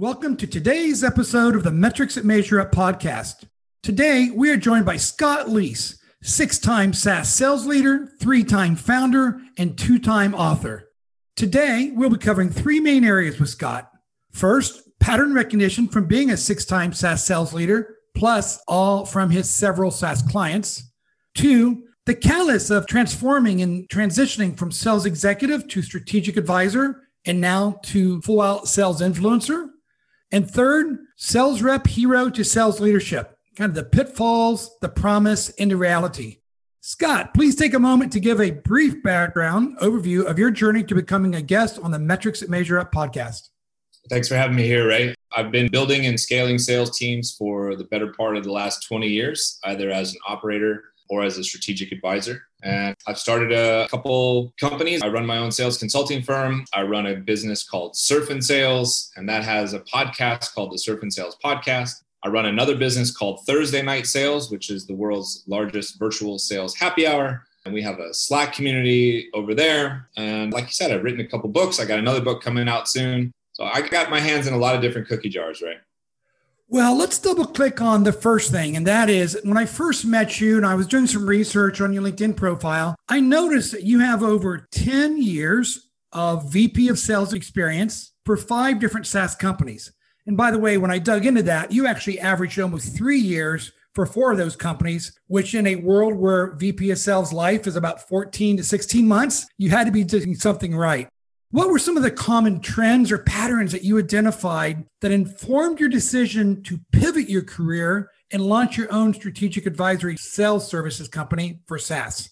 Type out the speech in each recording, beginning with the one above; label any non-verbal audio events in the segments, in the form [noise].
Welcome to today's episode of the Metrics That Measure Up podcast. Today, we are joined by Scott Leese, six time SaaS sales leader, three time founder, and two time author. Today, we'll be covering three main areas with Scott. First, pattern recognition from being a six time SaaS sales leader, plus all from his several SaaS clients. Two, the catalyst of transforming and transitioning from sales executive to strategic advisor and now to full out sales influencer. And third, sales rep hero to sales leadership, kind of the pitfalls, the promise, into reality. Scott, please take a moment to give a brief background overview of your journey to becoming a guest on the Metrics That Measure Up podcast. Thanks for having me here, Ray. I've been building and scaling sales teams for the better part of the last 20 years, either as an operator or as a strategic advisor. And I've started a couple companies. I run my own sales consulting firm. I run a business called Surf and Sales, and that has a podcast called the Surf and Sales Podcast. I run another business called Thursday Night Sales, which is the world's largest virtual sales happy hour. And we have a Slack community over there. And like you said, I've written a couple books. I got another book coming out soon. So I got my hands in a lot of different cookie jars, right? Well, let's double click on the first thing. And that is when I first met you and I was doing some research on your LinkedIn profile, I noticed that you have over 10 years of VP of sales experience for five different SaaS companies. And by the way, when I dug into that, you actually averaged almost three years for four of those companies, which in a world where VP of sales life is about 14 to 16 months, you had to be doing something right. What were some of the common trends or patterns that you identified that informed your decision to pivot your career and launch your own strategic advisory sales services company for SaaS?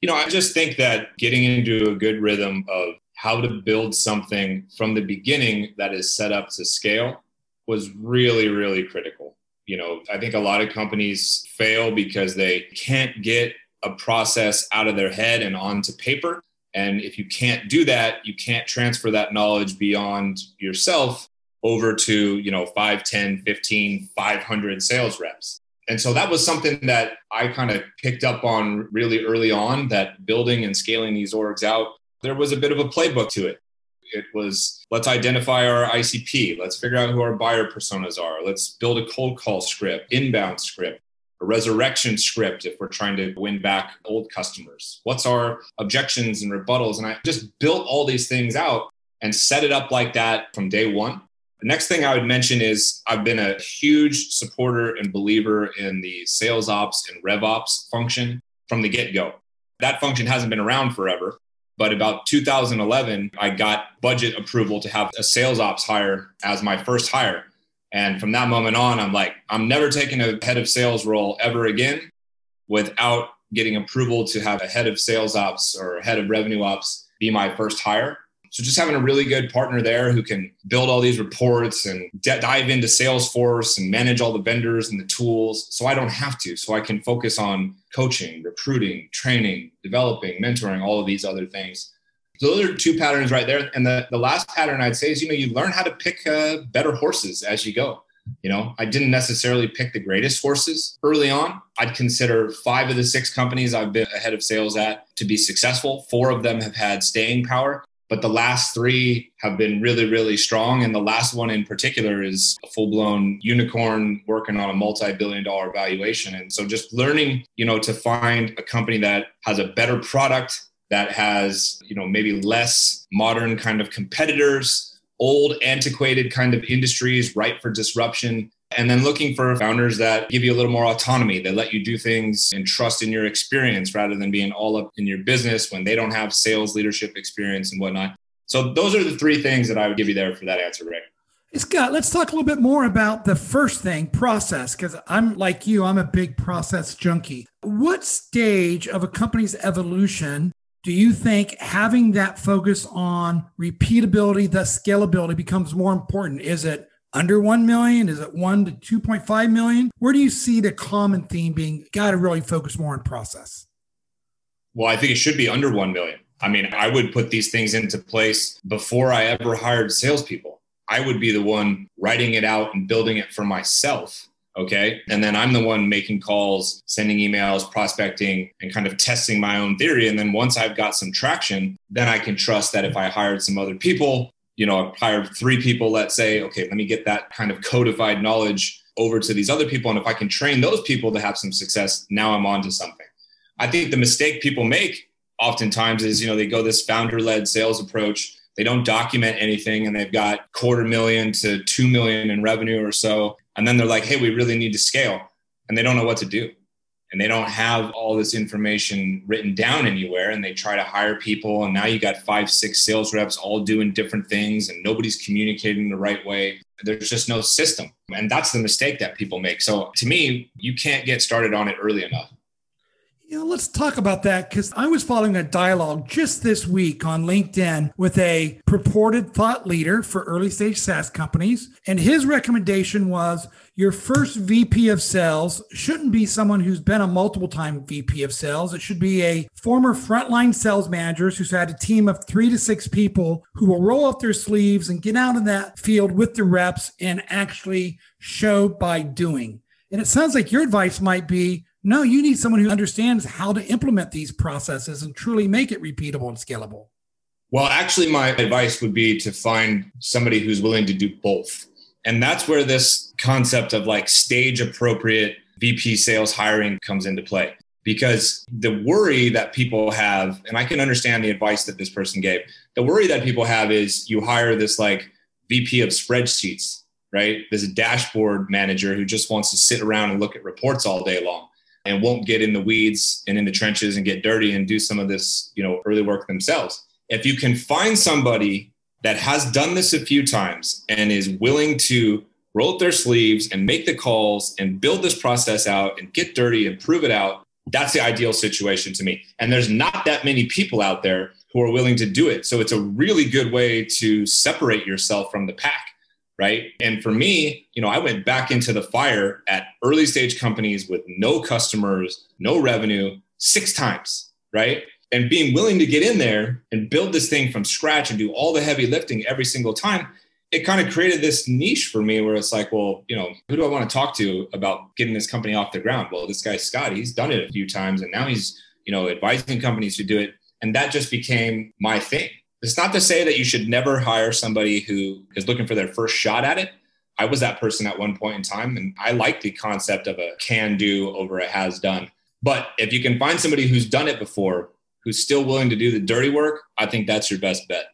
You know, I just think that getting into a good rhythm of how to build something from the beginning that is set up to scale was really, really critical. You know, I think a lot of companies fail because they can't get a process out of their head and onto paper and if you can't do that, you can't transfer that knowledge beyond yourself over to, you know, 5, 10, 15, 500 sales reps. And so that was something that I kind of picked up on really early on that building and scaling these orgs out, there was a bit of a playbook to it. It was let's identify our ICP, let's figure out who our buyer personas are, let's build a cold call script, inbound script a resurrection script if we're trying to win back old customers? What's our objections and rebuttals? And I just built all these things out and set it up like that from day one. The next thing I would mention is I've been a huge supporter and believer in the sales ops and rev ops function from the get go. That function hasn't been around forever, but about 2011, I got budget approval to have a sales ops hire as my first hire. And from that moment on, I'm like, I'm never taking a head of sales role ever again without getting approval to have a head of sales ops or head of revenue ops be my first hire. So just having a really good partner there who can build all these reports and d- dive into Salesforce and manage all the vendors and the tools so I don't have to. So I can focus on coaching, recruiting, training, developing, mentoring, all of these other things. Those are two patterns right there. And the, the last pattern I'd say is, you know, you learn how to pick uh, better horses as you go. You know, I didn't necessarily pick the greatest horses early on. I'd consider five of the six companies I've been ahead of sales at to be successful. Four of them have had staying power, but the last three have been really, really strong. And the last one in particular is a full blown unicorn working on a multi billion dollar valuation. And so just learning, you know, to find a company that has a better product that has you know maybe less modern kind of competitors old antiquated kind of industries ripe for disruption and then looking for founders that give you a little more autonomy that let you do things and trust in your experience rather than being all up in your business when they don't have sales leadership experience and whatnot so those are the three things that i would give you there for that answer rick Scott, let's talk a little bit more about the first thing, process, because I'm like you, I'm a big process junkie. What stage of a company's evolution do you think having that focus on repeatability, the scalability becomes more important? Is it under 1 million? Is it 1 to 2.5 million? Where do you see the common theme being got to really focus more on process? Well, I think it should be under 1 million. I mean, I would put these things into place before I ever hired salespeople. I would be the one writing it out and building it for myself. Okay. And then I'm the one making calls, sending emails, prospecting, and kind of testing my own theory. And then once I've got some traction, then I can trust that if I hired some other people, you know, I hired three people, let's say, okay, let me get that kind of codified knowledge over to these other people. And if I can train those people to have some success, now I'm on to something. I think the mistake people make oftentimes is, you know, they go this founder led sales approach. They don't document anything and they've got quarter million to 2 million in revenue or so. And then they're like, hey, we really need to scale. And they don't know what to do. And they don't have all this information written down anywhere. And they try to hire people. And now you got five, six sales reps all doing different things and nobody's communicating the right way. There's just no system. And that's the mistake that people make. So to me, you can't get started on it early enough. You know, let's talk about that because I was following a dialogue just this week on LinkedIn with a purported thought leader for early stage SaaS companies. And his recommendation was your first VP of sales shouldn't be someone who's been a multiple time VP of sales. It should be a former frontline sales managers who's had a team of three to six people who will roll up their sleeves and get out in that field with the reps and actually show by doing. And it sounds like your advice might be no, you need someone who understands how to implement these processes and truly make it repeatable and scalable. Well, actually, my advice would be to find somebody who's willing to do both. And that's where this concept of like stage appropriate VP sales hiring comes into play. Because the worry that people have, and I can understand the advice that this person gave, the worry that people have is you hire this like VP of spreadsheets, right? There's a dashboard manager who just wants to sit around and look at reports all day long and won't get in the weeds and in the trenches and get dirty and do some of this, you know, early work themselves. If you can find somebody that has done this a few times and is willing to roll up their sleeves and make the calls and build this process out and get dirty and prove it out, that's the ideal situation to me. And there's not that many people out there who are willing to do it. So it's a really good way to separate yourself from the pack right? And for me, you know, I went back into the fire at early stage companies with no customers, no revenue, six times, right? And being willing to get in there and build this thing from scratch and do all the heavy lifting every single time, it kind of created this niche for me where it's like, well, you know, who do I want to talk to about getting this company off the ground? Well, this guy Scott, he's done it a few times and now he's, you know, advising companies to do it. And that just became my thing it's not to say that you should never hire somebody who is looking for their first shot at it. I was that person at one point in time, and I like the concept of a can do over a has done. But if you can find somebody who's done it before, who's still willing to do the dirty work, I think that's your best bet.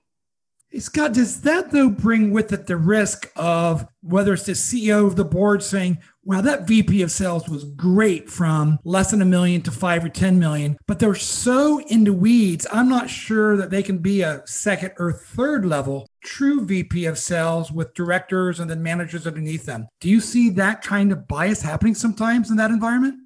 Scott, does that though bring with it the risk of whether it's the CEO of the board saying, wow, that VP of sales was great from less than a million to five or 10 million, but they're so into weeds, I'm not sure that they can be a second or third level true VP of sales with directors and then managers underneath them. Do you see that kind of bias happening sometimes in that environment?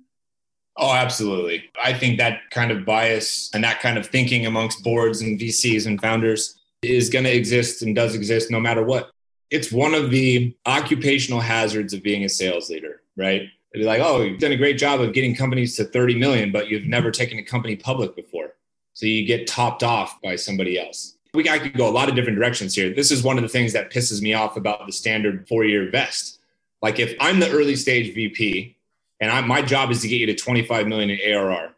Oh, absolutely. I think that kind of bias and that kind of thinking amongst boards and VCs and founders is going to exist and does exist no matter what. It's one of the occupational hazards of being a sales leader, right? It'd be like, oh, you've done a great job of getting companies to 30 million, but you've never taken a company public before. So you get topped off by somebody else. We I could go a lot of different directions here. This is one of the things that pisses me off about the standard four-year vest. Like if I'm the early stage VP and I, my job is to get you to 25 million in ARR,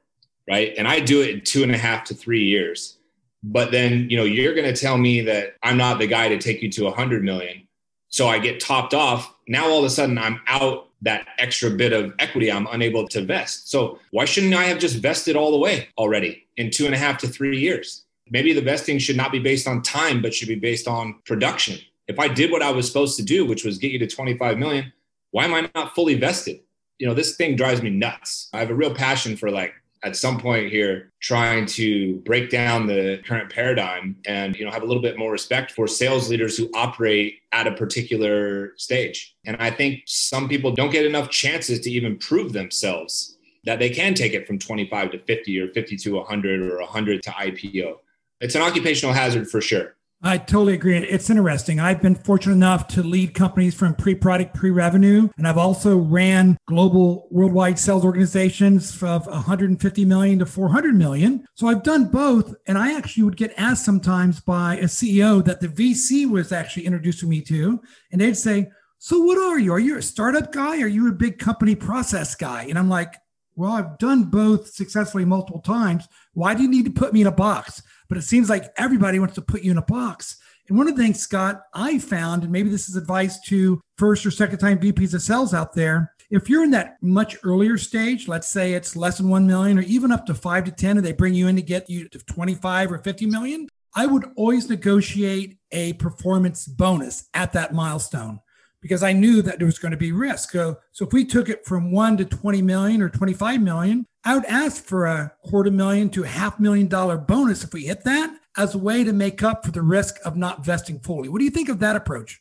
right? And I do it in two and a half to three years but then you know you're going to tell me that i'm not the guy to take you to 100 million. So i get topped off. Now all of a sudden i'm out that extra bit of equity i'm unable to vest. So why shouldn't i have just vested all the way already in two and a half to three years? Maybe the vesting should not be based on time but should be based on production. If i did what i was supposed to do which was get you to 25 million why am i not fully vested? You know this thing drives me nuts. I have a real passion for like at some point here trying to break down the current paradigm and you know have a little bit more respect for sales leaders who operate at a particular stage and i think some people don't get enough chances to even prove themselves that they can take it from 25 to 50 or 50 to 100 or 100 to IPO. It's an occupational hazard for sure. I totally agree. It's interesting. I've been fortunate enough to lead companies from pre product, pre revenue. And I've also ran global worldwide sales organizations of 150 million to 400 million. So I've done both. And I actually would get asked sometimes by a CEO that the VC was actually introducing me to. And they'd say, So what are you? Are you a startup guy? Are you a big company process guy? And I'm like, Well, I've done both successfully multiple times. Why do you need to put me in a box? But it seems like everybody wants to put you in a box. And one of the things, Scott, I found, and maybe this is advice to first or second time VPs of sales out there, if you're in that much earlier stage, let's say it's less than 1 million or even up to 5 to 10 and they bring you in to get you to 25 or 50 million, I would always negotiate a performance bonus at that milestone because I knew that there was going to be risk. So, so if we took it from 1 to 20 million or 25 million, I would ask for a quarter million to a half million dollar bonus if we hit that as a way to make up for the risk of not vesting fully. What do you think of that approach?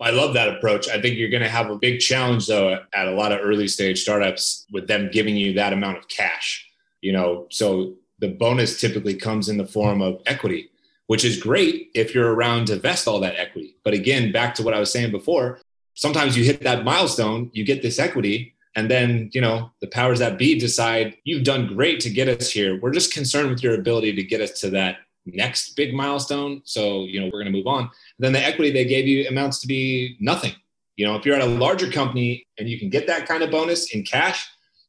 I love that approach. I think you're going to have a big challenge though at a lot of early stage startups with them giving you that amount of cash. You know, so the bonus typically comes in the form of equity, which is great if you're around to vest all that equity. But again, back to what I was saying before, sometimes you hit that milestone, you get this equity, and then, you know, the powers that be decide you've done great to get us here. We're just concerned with your ability to get us to that next big milestone. So, you know, we're going to move on. then the equity they gave you amounts to be nothing. You know, if you're at a larger company and you can get that kind of bonus in cash,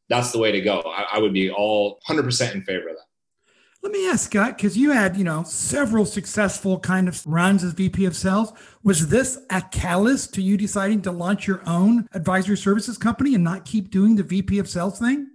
that's the way to go. I, I would be all 100% in favor of that. Let me ask Scott, because you had, you know, several successful kind of runs as VP of sales. Was this a catalyst to you deciding to launch your own advisory services company and not keep doing the VP of sales thing?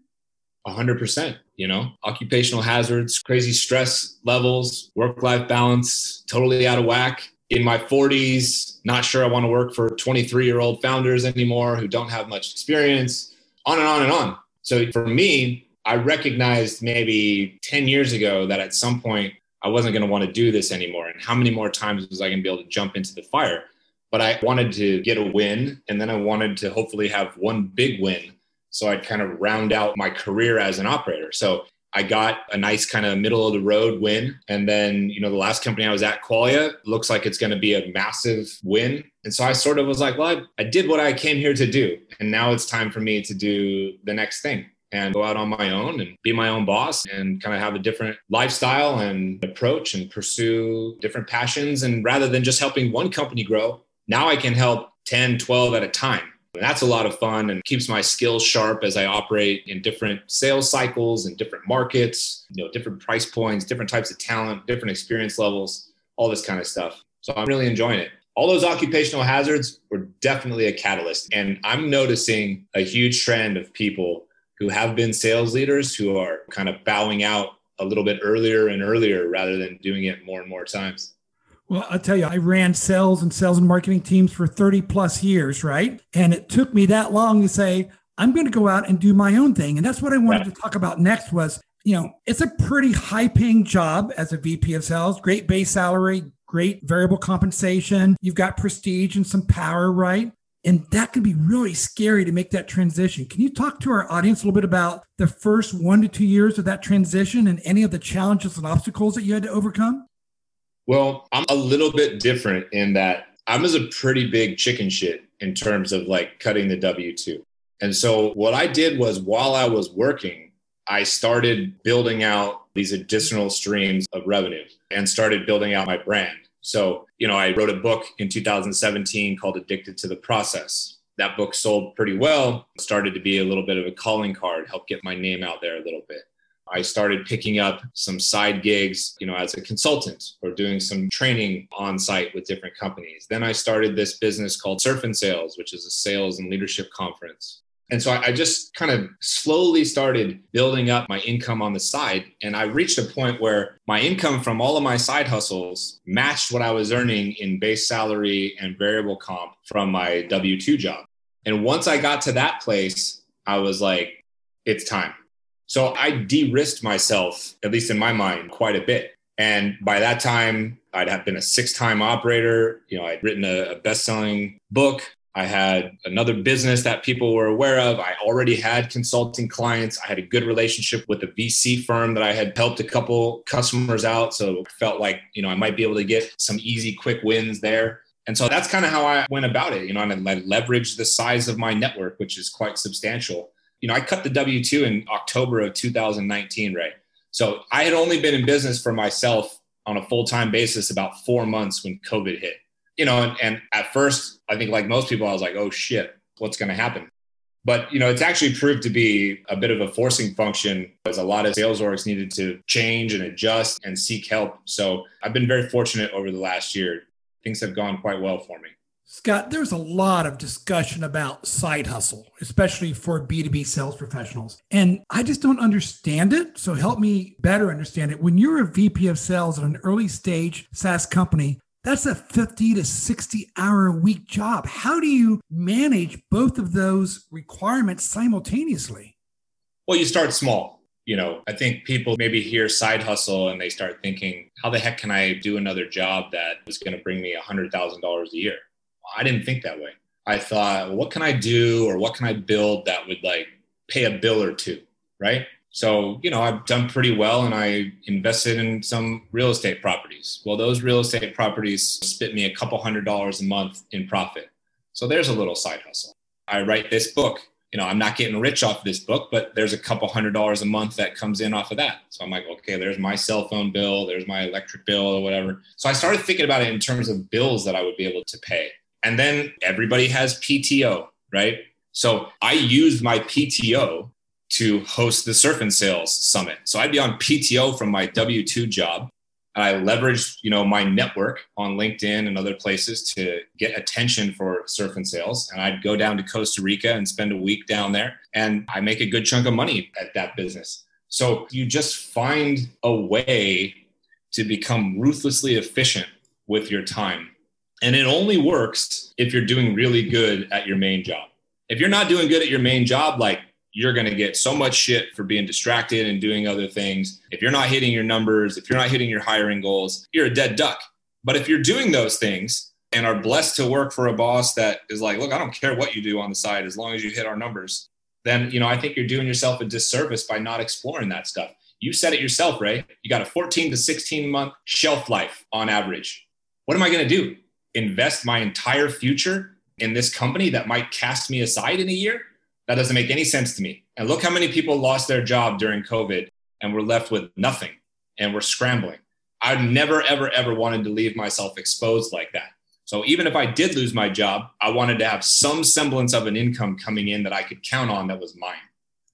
100%. You know, occupational hazards, crazy stress levels, work life balance, totally out of whack. In my 40s, not sure I want to work for 23 year old founders anymore who don't have much experience, on and on and on. So for me, I recognized maybe 10 years ago that at some point I wasn't going to want to do this anymore. And how many more times was I going to be able to jump into the fire? But I wanted to get a win. And then I wanted to hopefully have one big win. So I'd kind of round out my career as an operator. So I got a nice kind of middle of the road win. And then, you know, the last company I was at, Qualia, looks like it's going to be a massive win. And so I sort of was like, well, I, I did what I came here to do. And now it's time for me to do the next thing and go out on my own and be my own boss and kind of have a different lifestyle and approach and pursue different passions. And rather than just helping one company grow, now I can help 10, 12 at a time. And that's a lot of fun and keeps my skills sharp as I operate in different sales cycles and different markets, you know, different price points, different types of talent, different experience levels, all this kind of stuff. So I'm really enjoying it all those occupational hazards were definitely a catalyst. And I'm noticing a huge trend of people who have been sales leaders who are kind of bowing out a little bit earlier and earlier rather than doing it more and more times. Well, I'll tell you, I ran sales and sales and marketing teams for 30 plus years, right? And it took me that long to say, I'm going to go out and do my own thing. And that's what I wanted to talk about next was, you know, it's a pretty high paying job as a VP of sales, great base salary, great variable compensation. You've got prestige and some power, right? And that can be really scary to make that transition. Can you talk to our audience a little bit about the first one to two years of that transition and any of the challenges and obstacles that you had to overcome? Well, I'm a little bit different in that I'm as a pretty big chicken shit in terms of like cutting the W 2. And so what I did was while I was working, I started building out these additional streams of revenue and started building out my brand. So, you know, I wrote a book in 2017 called Addicted to the Process. That book sold pretty well, started to be a little bit of a calling card, helped get my name out there a little bit. I started picking up some side gigs, you know, as a consultant or doing some training on site with different companies. Then I started this business called Surf and Sales, which is a sales and leadership conference. And so I, just kind of slowly started building up my income on the side. And I reached a point where my income from all of my side hustles matched what I was earning in base salary and variable comp from my W 2 job. And once I got to that place, I was like, it's time. So I de risked myself, at least in my mind, quite a bit. And by that time, I'd have been a six time operator. You know, I'd written a, a best selling book. I had another business that people were aware of. I already had consulting clients. I had a good relationship with a VC firm that I had helped a couple customers out. So felt like, you know, I might be able to get some easy, quick wins there. And so that's kind of how I went about it. You know, and I leveraged the size of my network, which is quite substantial. You know, I cut the W 2 in October of 2019, right? So I had only been in business for myself on a full time basis about four months when COVID hit you know, and, and at first, I think like most people, I was like, oh shit, what's going to happen? But you know, it's actually proved to be a bit of a forcing function as a lot of sales orgs needed to change and adjust and seek help. So I've been very fortunate over the last year. Things have gone quite well for me. Scott, there's a lot of discussion about side hustle, especially for B2B sales professionals. And I just don't understand it. So help me better understand it. When you're a VP of sales at an early stage SaaS company, that's a 50 to 60 hour a week job. How do you manage both of those requirements simultaneously? Well, you start small. You know, I think people maybe hear side hustle and they start thinking, how the heck can I do another job that is going to bring me $100,000 a year? Well, I didn't think that way. I thought, what can I do or what can I build that would like pay a bill or two, right? So, you know, I've done pretty well and I invested in some real estate properties. Well, those real estate properties spit me a couple hundred dollars a month in profit. So there's a little side hustle. I write this book. You know, I'm not getting rich off this book, but there's a couple hundred dollars a month that comes in off of that. So I'm like, okay, there's my cell phone bill, there's my electric bill or whatever. So I started thinking about it in terms of bills that I would be able to pay. And then everybody has PTO, right? So I used my PTO to host the Surf and Sales Summit. So I'd be on PTO from my W 2 job. And I leveraged, you know, my network on LinkedIn and other places to get attention for surf and sales. And I'd go down to Costa Rica and spend a week down there. And I make a good chunk of money at that business. So you just find a way to become ruthlessly efficient with your time. And it only works if you're doing really good at your main job. If you're not doing good at your main job, like you're going to get so much shit for being distracted and doing other things. If you're not hitting your numbers, if you're not hitting your hiring goals, you're a dead duck. But if you're doing those things and are blessed to work for a boss that is like, look, I don't care what you do on the side as long as you hit our numbers, then, you know, I think you're doing yourself a disservice by not exploring that stuff. You said it yourself, Ray. You got a 14 to 16 month shelf life on average. What am I going to do? Invest my entire future in this company that might cast me aside in a year? That doesn't make any sense to me. And look how many people lost their job during COVID and were left with nothing and were scrambling. I never, ever, ever wanted to leave myself exposed like that. So even if I did lose my job, I wanted to have some semblance of an income coming in that I could count on that was mine.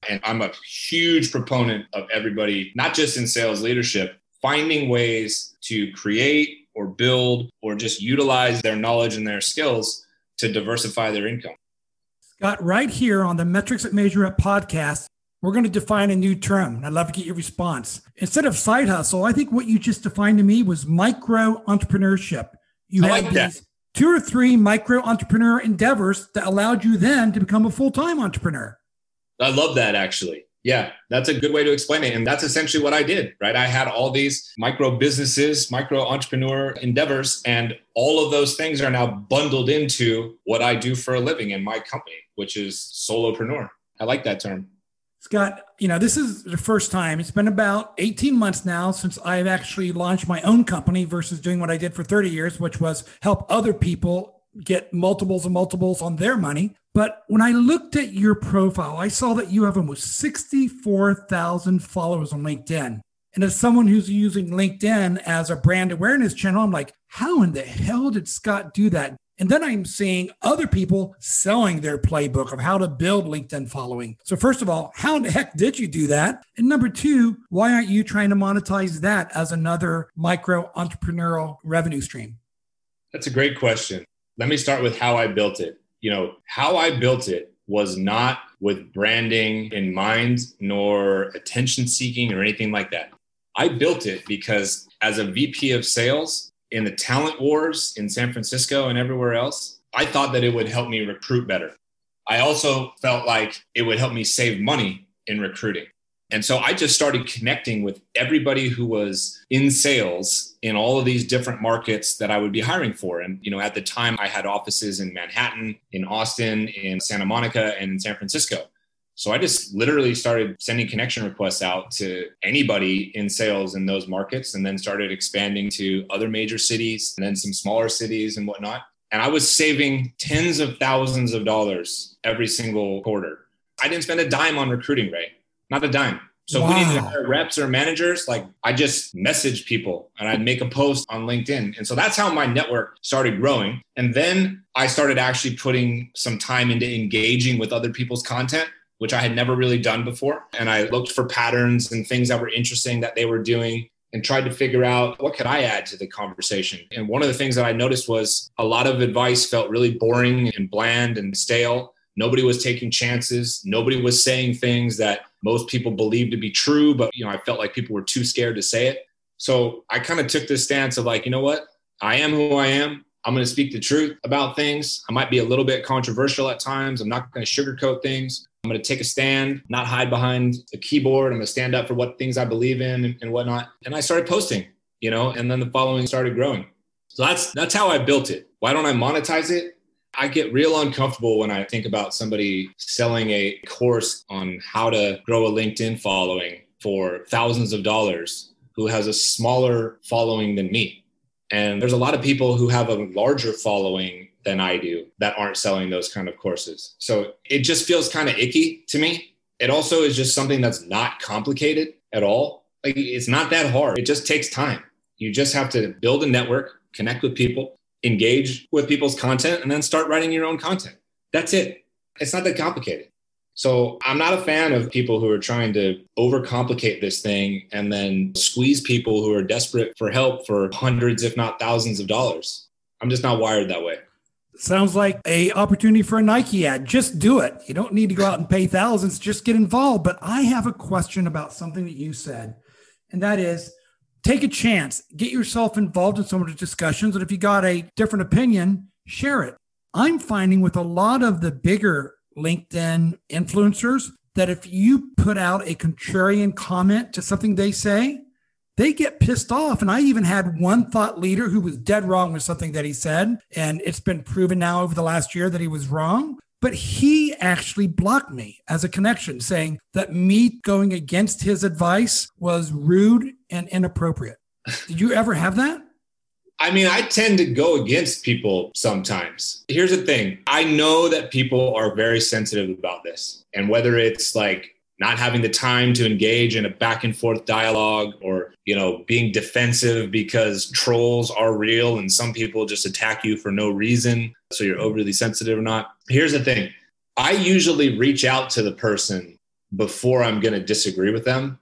And I'm a huge proponent of everybody, not just in sales leadership, finding ways to create or build or just utilize their knowledge and their skills to diversify their income. Scott, right here on the Metrics that Measure Up podcast, we're going to define a new term. And I'd love to get your response. Instead of side hustle, I think what you just defined to me was micro entrepreneurship. You I had like these that. two or three micro entrepreneur endeavors that allowed you then to become a full time entrepreneur. I love that actually. Yeah, that's a good way to explain it. And that's essentially what I did, right? I had all these micro businesses, micro entrepreneur endeavors, and all of those things are now bundled into what I do for a living in my company, which is solopreneur. I like that term. Scott, you know, this is the first time. It's been about 18 months now since I've actually launched my own company versus doing what I did for 30 years, which was help other people get multiples and multiples on their money. But when I looked at your profile, I saw that you have almost 64,000 followers on LinkedIn. And as someone who's using LinkedIn as a brand awareness channel, I'm like, how in the hell did Scott do that? And then I'm seeing other people selling their playbook of how to build LinkedIn following. So, first of all, how the heck did you do that? And number two, why aren't you trying to monetize that as another micro entrepreneurial revenue stream? That's a great question. Let me start with how I built it you know, how I built it was not with branding in mind nor attention seeking or anything like that. I built it because as a VP of sales in the talent wars in San Francisco and everywhere else, I thought that it would help me recruit better. I also felt like it would help me save money in recruiting. And so I just started connecting with everybody who was in sales in all of these different markets that I would be hiring for. And, you know, at the time I had offices in Manhattan, in Austin, in Santa Monica, and in San Francisco. So I just literally started sending connection requests out to anybody in sales in those markets and then started expanding to other major cities and then some smaller cities and whatnot. And I was saving tens of thousands of dollars every single quarter. I didn't spend a dime on recruiting, Ray, not a dime. So wow. if we needed to hire reps or managers, like I just messaged people and I'd make a post on LinkedIn. And so that's how my network started growing. And then I started actually putting some time into engaging with other people's content which I had never really done before. And I looked for patterns and things that were interesting that they were doing and tried to figure out what could I add to the conversation. And one of the things that I noticed was a lot of advice felt really boring and bland and stale. Nobody was taking chances. Nobody was saying things that most people believed to be true, but you know, I felt like people were too scared to say it. So I kind of took this stance of like, you know what? I am who I am. I'm going to speak the truth about things. I might be a little bit controversial at times. I'm not going to sugarcoat things. I'm going to take a stand, not hide behind a keyboard. I'm going to stand up for what things I believe in and, and whatnot. And I started posting, you know, and then the following started growing. So that's that's how I built it. Why don't I monetize it? I get real uncomfortable when I think about somebody selling a course on how to grow a LinkedIn following for thousands of dollars who has a smaller following than me. And there's a lot of people who have a larger following than I do that aren't selling those kind of courses. So it just feels kind of icky to me. It also is just something that's not complicated at all. Like it's not that hard. It just takes time. You just have to build a network, connect with people, engage with people's content, and then start writing your own content. That's it. It's not that complicated. So I'm not a fan of people who are trying to overcomplicate this thing and then squeeze people who are desperate for help for hundreds, if not thousands of dollars. I'm just not wired that way. Sounds like a opportunity for a Nike ad. Just do it. You don't need to go out and pay thousands. Just get involved. But I have a question about something that you said, and that is take a chance, get yourself involved in some of the discussions. And if you got a different opinion, share it. I'm finding with a lot of the bigger LinkedIn influencers that if you put out a contrarian comment to something they say, they get pissed off. And I even had one thought leader who was dead wrong with something that he said. And it's been proven now over the last year that he was wrong. But he actually blocked me as a connection, saying that me going against his advice was rude and inappropriate. Did you ever have that? I mean, I tend to go against people sometimes. Here's the thing I know that people are very sensitive about this. And whether it's like not having the time to engage in a back and forth dialogue or you know being defensive because trolls are real and some people just attack you for no reason so you're overly sensitive or not. Here's the thing. I usually reach out to the person before i'm going to disagree with them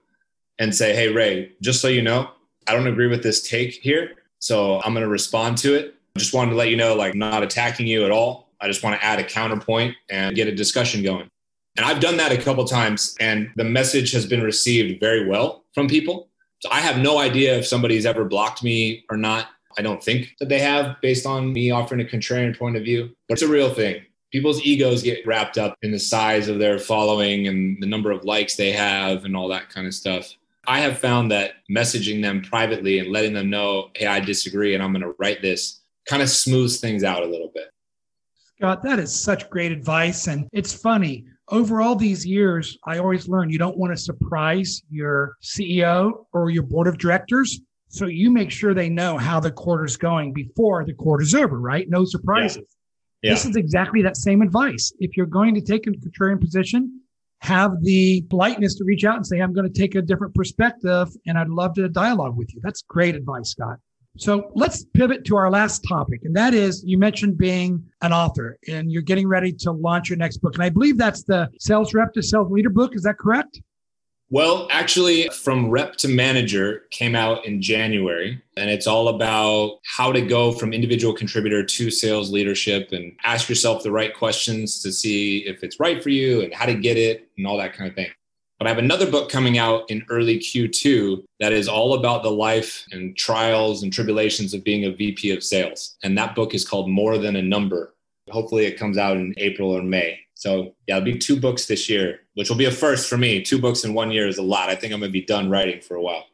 and say hey ray just so you know i don't agree with this take here so i'm going to respond to it. I just wanted to let you know like not attacking you at all. I just want to add a counterpoint and get a discussion going. And I've done that a couple times, and the message has been received very well from people. So I have no idea if somebody's ever blocked me or not. I don't think that they have based on me offering a contrarian point of view, but it's a real thing. People's egos get wrapped up in the size of their following and the number of likes they have and all that kind of stuff. I have found that messaging them privately and letting them know, hey, I disagree and I'm going to write this kind of smooths things out a little bit. Scott, that is such great advice. And it's funny over all these years, I always learn you don't want to surprise your CEO or your board of directors. So you make sure they know how the quarter's going before the quarter's over, right? No surprises. Yeah. Yeah. This is exactly that same advice. If you're going to take a contrarian position, have the politeness to reach out and say, I'm going to take a different perspective and I'd love to dialogue with you. That's great advice, Scott. So let's pivot to our last topic. And that is you mentioned being an author and you're getting ready to launch your next book. And I believe that's the Sales Rep to Sales Leader book. Is that correct? Well, actually, From Rep to Manager came out in January, and it's all about how to go from individual contributor to sales leadership and ask yourself the right questions to see if it's right for you and how to get it and all that kind of thing. But I have another book coming out in early Q2 that is all about the life and trials and tribulations of being a VP of sales. And that book is called More Than a Number. Hopefully, it comes out in April or May. So yeah, it'll be two books this year, which will be a first for me. Two books in one year is a lot. I think I'm going to be done writing for a while.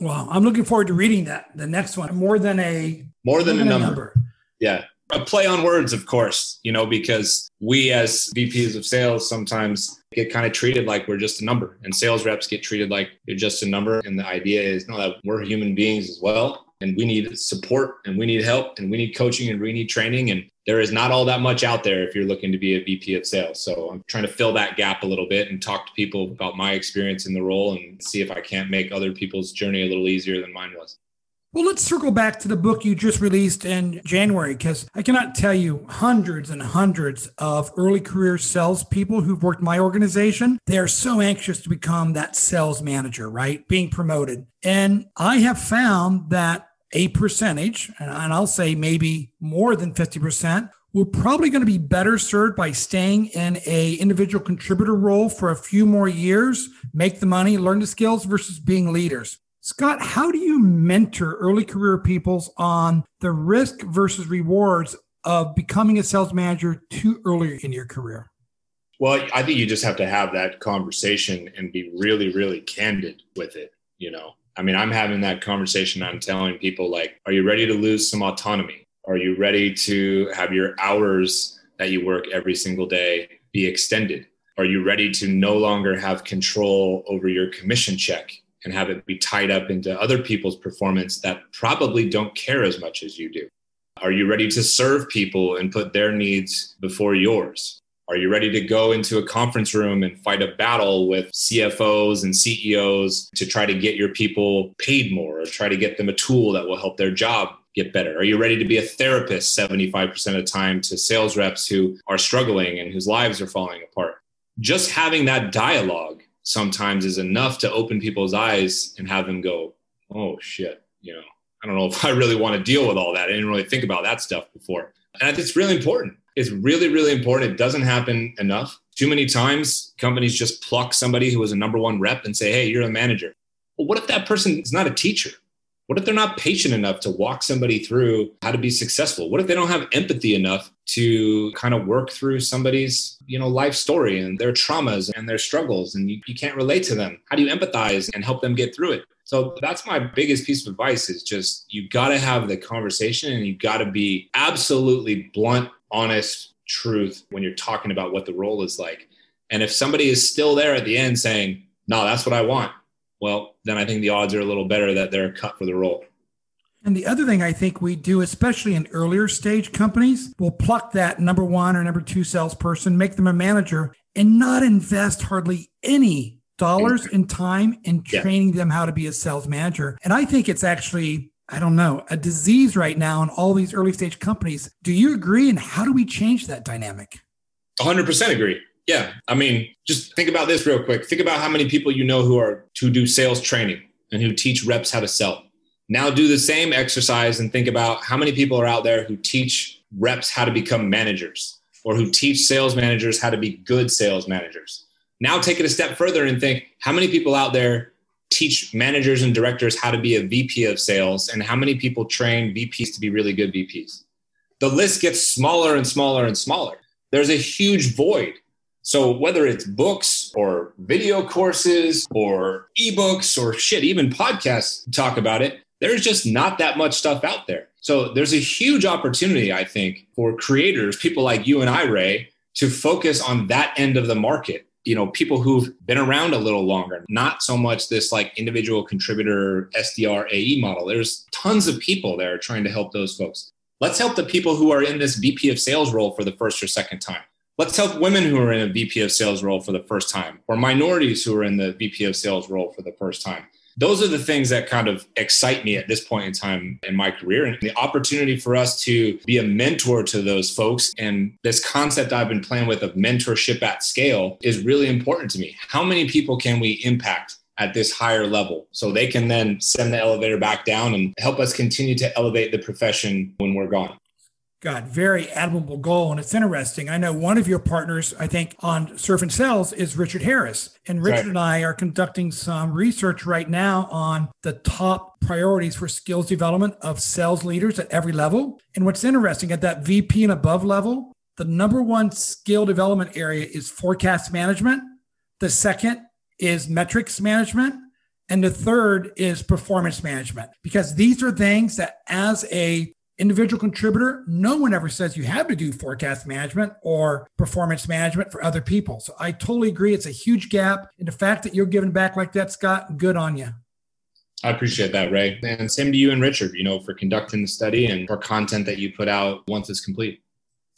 Well, I'm looking forward to reading that. The next one, more than a more than, than a, number. a number. Yeah, a play on words, of course. You know, because we as VPs of sales sometimes get kind of treated like we're just a number, and sales reps get treated like you're just a number. And the idea is no, that we're human beings as well, and we need support, and we need help, and we need coaching, and we need training, and there is not all that much out there if you're looking to be a VP of sales. So I'm trying to fill that gap a little bit and talk to people about my experience in the role and see if I can't make other people's journey a little easier than mine was. Well, let's circle back to the book you just released in January because I cannot tell you hundreds and hundreds of early career salespeople who've worked my organization. They are so anxious to become that sales manager, right? Being promoted. And I have found that a percentage, and I'll say maybe more than 50%, we're probably going to be better served by staying in a individual contributor role for a few more years, make the money, learn the skills versus being leaders. Scott, how do you mentor early career peoples on the risk versus rewards of becoming a sales manager too early in your career? Well, I think you just have to have that conversation and be really, really candid with it, you know. I mean, I'm having that conversation. I'm telling people, like, are you ready to lose some autonomy? Are you ready to have your hours that you work every single day be extended? Are you ready to no longer have control over your commission check and have it be tied up into other people's performance that probably don't care as much as you do? Are you ready to serve people and put their needs before yours? Are you ready to go into a conference room and fight a battle with CFOs and CEOs to try to get your people paid more or try to get them a tool that will help their job get better? Are you ready to be a therapist 75% of the time to sales reps who are struggling and whose lives are falling apart? Just having that dialogue sometimes is enough to open people's eyes and have them go, oh shit, you know, I don't know if [laughs] I really want to deal with all that. I didn't really think about that stuff before. And it's really important It's really, really important. It doesn't happen enough. Too many times, companies just pluck somebody who was a number one rep and say, hey, you're a manager. Well, what if that person is not a teacher? What if they're not patient enough to walk somebody through how to be successful? What if they don't have empathy enough to kind of work through somebody's, you know, life story and their traumas and their struggles and you, you can't relate to them? How do you empathize and help them get through it? So that's my biggest piece of advice is just you got to have the conversation and you got to be absolutely blunt honest truth when you're talking about what the role is like. And if somebody is still there at the end saying, no, that's what I want, well, then I think the odds are a little better that they're cut for the role. And the other thing I think we do, especially in earlier stage companies, we'll pluck that number one or number two salesperson, make them a manager, and not invest hardly any dollars in time in training yeah. them how to be a sales manager. And I think it's actually I don't know, a disease right now in all these early stage companies. Do you agree? And how do we change that dynamic? 100% agree. Yeah. I mean, just think about this real quick. Think about how many people you know who are to do sales training and who teach reps how to sell. Now do the same exercise and think about how many people are out there who teach reps how to become managers or who teach sales managers how to be good sales managers. Now take it a step further and think how many people out there teach managers and directors how to be a VP of sales and how many people train VPs to be really good VPs. The list gets smaller and smaller and smaller. There's a huge void. So whether it's books or video courses or ebooks or shit, even podcasts talk about it, there's just not that much stuff out there. So there's a huge opportunity, I think, for creators, people like you and I, Ray, to focus on that end of the market. You know people who've been around a little longer not so much this like individual contributor sdr ae model. There's tons of people there trying to help those folks. Let's help the people who are in this vp of sales role for the first or second time let's help women who are in a vp of sales role for the first time or minorities who are in the vp of sales role for the first time. Those are the things that kind of excite me at this point in time in my career and the opportunity for us to be a mentor to those folks. And this concept i've been playing with of mentorship at scale is really important to me. How many people can we impact at this higher level so they can then send the elevator back down and help us continue to elevate the profession when we're gone God, very admirable goal. And it's interesting. I know one of your partners, I think, on Surf and Sales is Richard Harris. And Richard right. and I are conducting some research right now on the top priorities for skills development of sales leaders at every level. And what's interesting at that VP and above level, the number one skill development area is forecast management. The second is metrics management. And the third is performance management, because these are things that as a individual contributor, no one ever says you have to do forecast management or performance management for other people. So I totally agree. It's a huge gap. And the fact that you're giving back like that, Scott, good on you. I appreciate that, Ray. And same to you and Richard, you know, for conducting the study and for content that you put out once it's complete.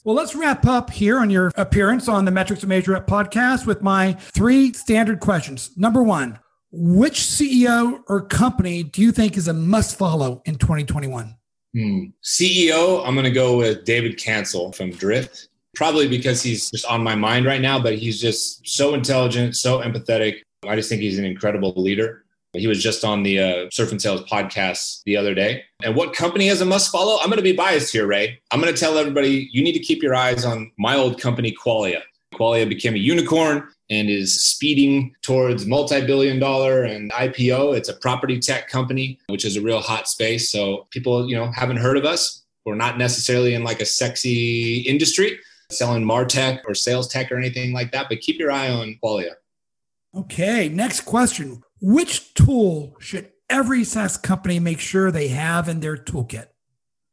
Well, let's wrap up here on your appearance on the Metrics to Measure Up podcast with my three standard questions. Number one, which CEO or company do you think is a must follow in 2021? Hmm. CEO, I'm going to go with David Cancel from Drift, probably because he's just on my mind right now, but he's just so intelligent, so empathetic. I just think he's an incredible leader. He was just on the uh, Surf and Sales podcast the other day. And what company has a must follow? I'm going to be biased here, Ray. I'm going to tell everybody you need to keep your eyes on my old company, Qualia. Qualia became a unicorn and is speeding towards multi-billion dollar and IPO. It's a property tech company, which is a real hot space. So people, you know, haven't heard of us. We're not necessarily in like a sexy industry selling MarTech or sales tech or anything like that, but keep your eye on Qualia. Okay, next question. Which tool should every SaaS company make sure they have in their toolkit?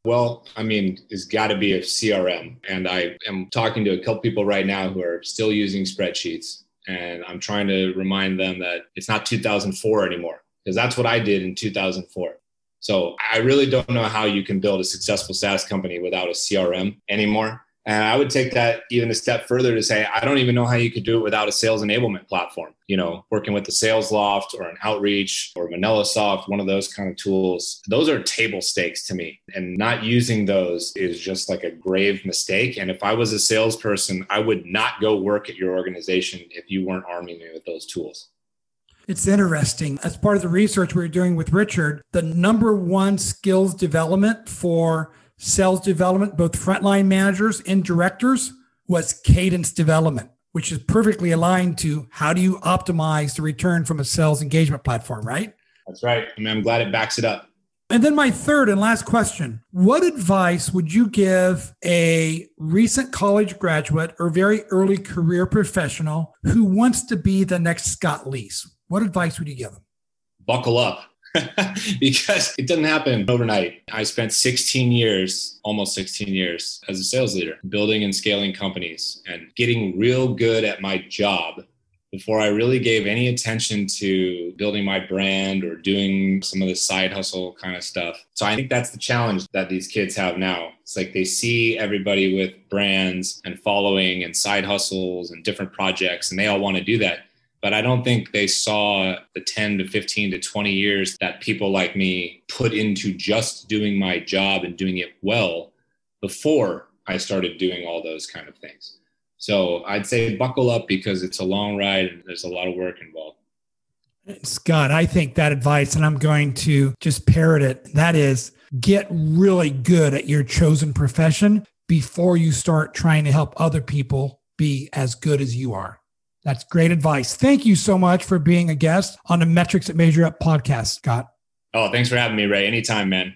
Well, I mean, it's got to be a CRM. And I am talking to a couple people right now who are still using spreadsheets. And I'm trying to remind them that it's not 2004 anymore, because that's what I did in 2004. So I really don't know how you can build a successful SaaS company without a CRM anymore. And I would take that even a step further to say, I don't even know how you could do it without a sales enablement platform. You know, working with the Sales Loft or an Outreach or ManellaSoft, one of those kind of tools. Those are table stakes to me. And not using those is just like a grave mistake. And if I was a salesperson, I would not go work at your organization if you weren't arming me with those tools. It's interesting. As part of the research we were doing with Richard, the number one skills development for sales development, both frontline managers and directors, was cadence development, which is perfectly aligned to how do you optimize the return from a sales engagement platform, right? That's right. I mean, I'm glad it backs it up. And then my third and last question What advice would you give a recent college graduate or very early career professional who wants to be the next Scott Leese? What advice would you give them? Buckle up. [laughs] because it doesn't happen overnight. I spent 16 years, almost 16 years, as a sales leader, building and scaling companies and getting real good at my job before I really gave any attention to building my brand or doing some of the side hustle kind of stuff. So I think that's the challenge that these kids have now. It's like they see everybody with brands and following and side hustles and different projects, and they all want to do that but I don't think they saw the 10 to 15 to 20 years that people like me put into just doing my job and doing it well before I started doing all those kind of things. So I'd say buckle up because it's a long ride and there's a lot of work involved. Scott, I think that advice, and I'm going to just parrot it that is get really good at your chosen profession before you start trying to help other people be as good as you are. That's great advice. Thank you so much for being a guest on the Metrics that Measure Up podcast, Scott. Oh, thanks for having me, Ray. Anytime, man.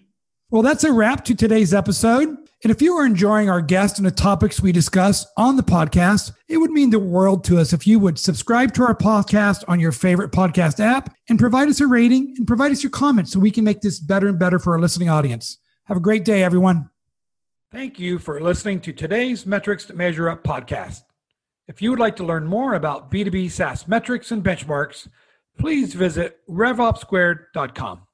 Well, that's a wrap to today's episode. And if you are enjoying our guest and the topics we discuss on the podcast, it would mean the world to us if you would subscribe to our podcast on your favorite podcast app and provide us a rating and provide us your comments so we can make this better and better for our listening audience. Have a great day, everyone. Thank you for listening to today's Metrics to Measure Up podcast. If you would like to learn more about B2B SaaS metrics and benchmarks, please visit revopsquared.com.